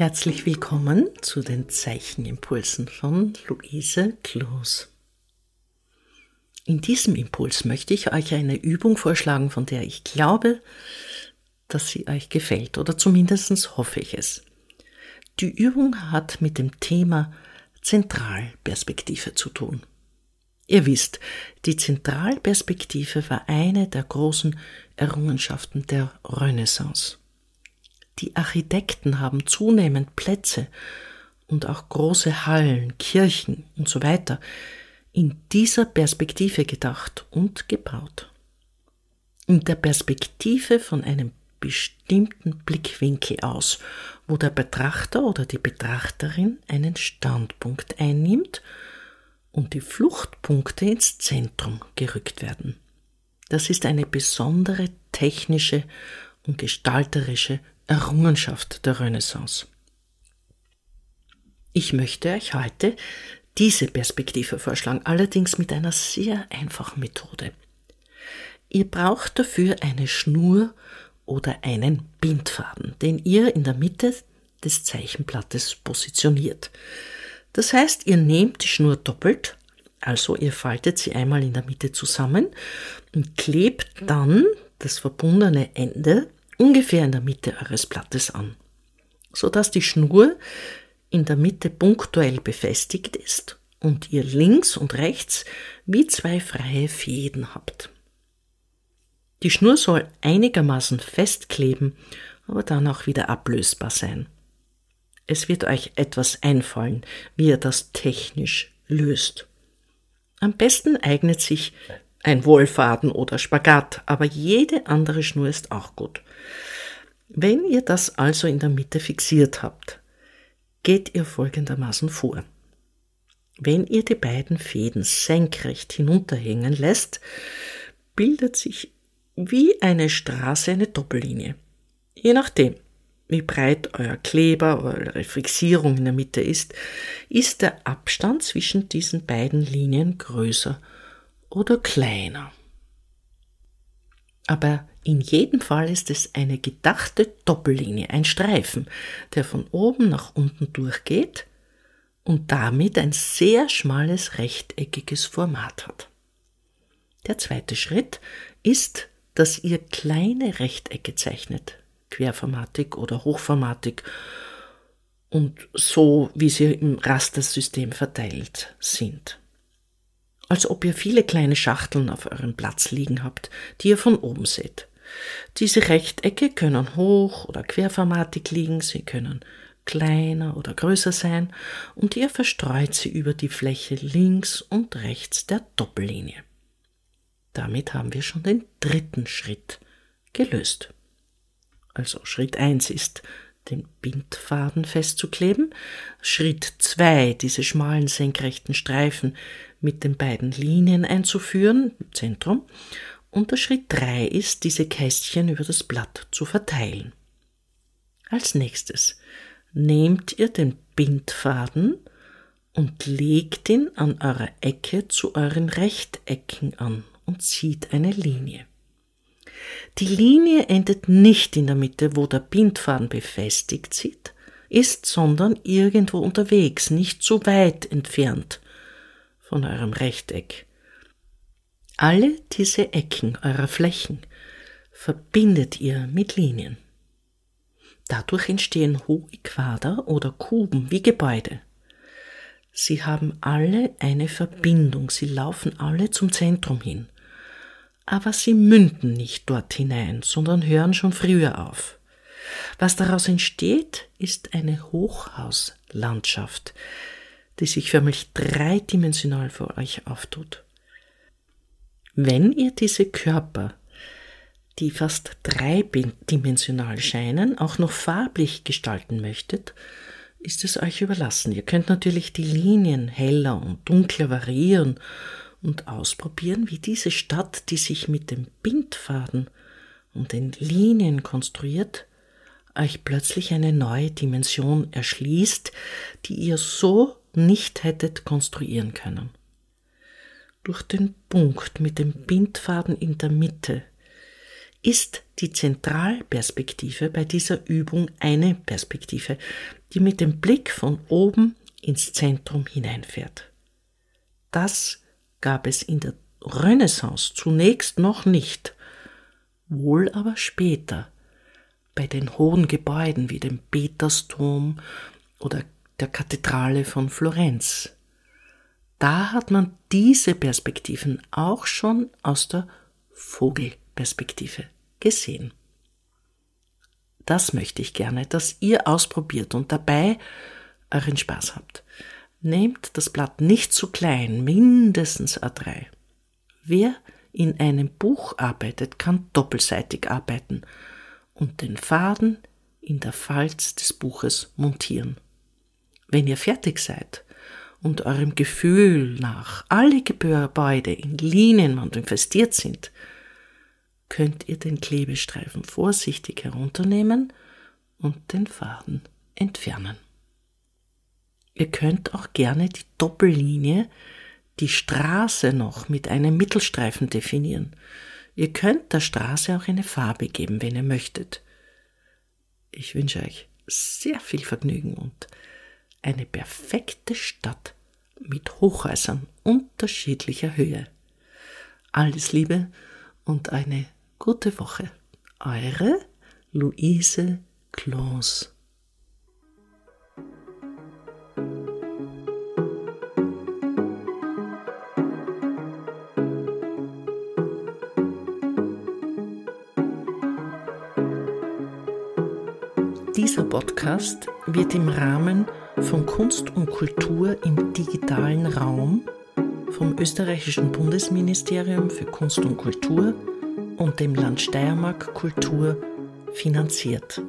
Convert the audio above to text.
Herzlich willkommen zu den Zeichenimpulsen von Luise Kloos. In diesem Impuls möchte ich euch eine Übung vorschlagen, von der ich glaube, dass sie euch gefällt oder zumindest hoffe ich es. Die Übung hat mit dem Thema Zentralperspektive zu tun. Ihr wisst, die Zentralperspektive war eine der großen Errungenschaften der Renaissance. Die Architekten haben zunehmend Plätze und auch große Hallen, Kirchen und so weiter in dieser Perspektive gedacht und gebaut. In der Perspektive von einem bestimmten Blickwinkel aus, wo der Betrachter oder die Betrachterin einen Standpunkt einnimmt und die Fluchtpunkte ins Zentrum gerückt werden. Das ist eine besondere technische und gestalterische Errungenschaft der Renaissance. Ich möchte euch heute diese Perspektive vorschlagen, allerdings mit einer sehr einfachen Methode. Ihr braucht dafür eine Schnur oder einen Bindfaden, den ihr in der Mitte des Zeichenblattes positioniert. Das heißt, ihr nehmt die Schnur doppelt, also ihr faltet sie einmal in der Mitte zusammen und klebt dann das verbundene Ende ungefähr in der Mitte eures Blattes an, sodass die Schnur in der Mitte punktuell befestigt ist und ihr links und rechts wie zwei freie Fäden habt. Die Schnur soll einigermaßen festkleben, aber dann auch wieder ablösbar sein. Es wird euch etwas einfallen, wie ihr das technisch löst. Am besten eignet sich ein Wollfaden oder Spagat, aber jede andere Schnur ist auch gut. Wenn ihr das also in der Mitte fixiert habt, geht ihr folgendermaßen vor. Wenn ihr die beiden Fäden senkrecht hinunterhängen lässt, bildet sich wie eine Straße eine Doppellinie. Je nachdem, wie breit euer Kleber oder eure Fixierung in der Mitte ist, ist der Abstand zwischen diesen beiden Linien größer oder kleiner. Aber in jedem Fall ist es eine gedachte Doppellinie, ein Streifen, der von oben nach unten durchgeht und damit ein sehr schmales rechteckiges Format hat. Der zweite Schritt ist, dass ihr kleine Rechtecke zeichnet, querformatig oder hochformatig und so, wie sie im Rastersystem verteilt sind als ob ihr viele kleine Schachteln auf eurem Platz liegen habt, die ihr von oben seht. Diese Rechtecke können hoch oder querformatig liegen, sie können kleiner oder größer sein und ihr verstreut sie über die Fläche links und rechts der Doppellinie. Damit haben wir schon den dritten Schritt gelöst. Also Schritt eins ist, den Bindfaden festzukleben. Schritt zwei, diese schmalen senkrechten Streifen mit den beiden Linien einzuführen, im Zentrum. Und der Schritt 3 ist, diese Kästchen über das Blatt zu verteilen. Als nächstes nehmt ihr den Bindfaden und legt ihn an eurer Ecke zu euren Rechtecken an und zieht eine Linie. Die Linie endet nicht in der Mitte, wo der Bindfaden befestigt ist, sondern irgendwo unterwegs, nicht zu weit entfernt von eurem Rechteck. Alle diese Ecken eurer Flächen verbindet ihr mit Linien. Dadurch entstehen hohe Quader oder Kuben wie Gebäude. Sie haben alle eine Verbindung, sie laufen alle zum Zentrum hin. Aber sie münden nicht dort hinein, sondern hören schon früher auf. Was daraus entsteht, ist eine Hochhauslandschaft, die sich förmlich dreidimensional vor euch auftut. Wenn ihr diese Körper, die fast dreidimensional scheinen, auch noch farblich gestalten möchtet, ist es euch überlassen. Ihr könnt natürlich die Linien heller und dunkler variieren und ausprobieren, wie diese Stadt, die sich mit dem Bindfaden und den Linien konstruiert, euch plötzlich eine neue Dimension erschließt, die ihr so nicht hättet konstruieren können. Durch den Punkt mit dem Bindfaden in der Mitte ist die Zentralperspektive bei dieser Übung eine Perspektive, die mit dem Blick von oben ins Zentrum hineinfährt. Das gab es in der Renaissance zunächst noch nicht, wohl aber später, bei den hohen Gebäuden wie dem Petersdom oder der Kathedrale von Florenz. Da hat man diese Perspektiven auch schon aus der Vogelperspektive gesehen. Das möchte ich gerne, dass ihr ausprobiert und dabei euren Spaß habt. Nehmt das Blatt nicht zu klein, mindestens A3. Wer in einem Buch arbeitet, kann doppelseitig arbeiten und den Faden in der Falz des Buches montieren. Wenn ihr fertig seid und eurem Gefühl nach alle Gebäude in Linienwand infestiert sind, könnt ihr den Klebestreifen vorsichtig herunternehmen und den Faden entfernen. Ihr könnt auch gerne die Doppellinie, die Straße noch mit einem Mittelstreifen definieren. Ihr könnt der Straße auch eine Farbe geben, wenn ihr möchtet. Ich wünsche euch sehr viel Vergnügen und eine perfekte Stadt mit Hochhäusern unterschiedlicher Höhe. Alles Liebe und eine gute Woche. Eure Luise Kloos. Dieser Podcast wird im Rahmen von Kunst und Kultur im digitalen Raum vom österreichischen Bundesministerium für Kunst und Kultur und dem Land Steiermark Kultur finanziert.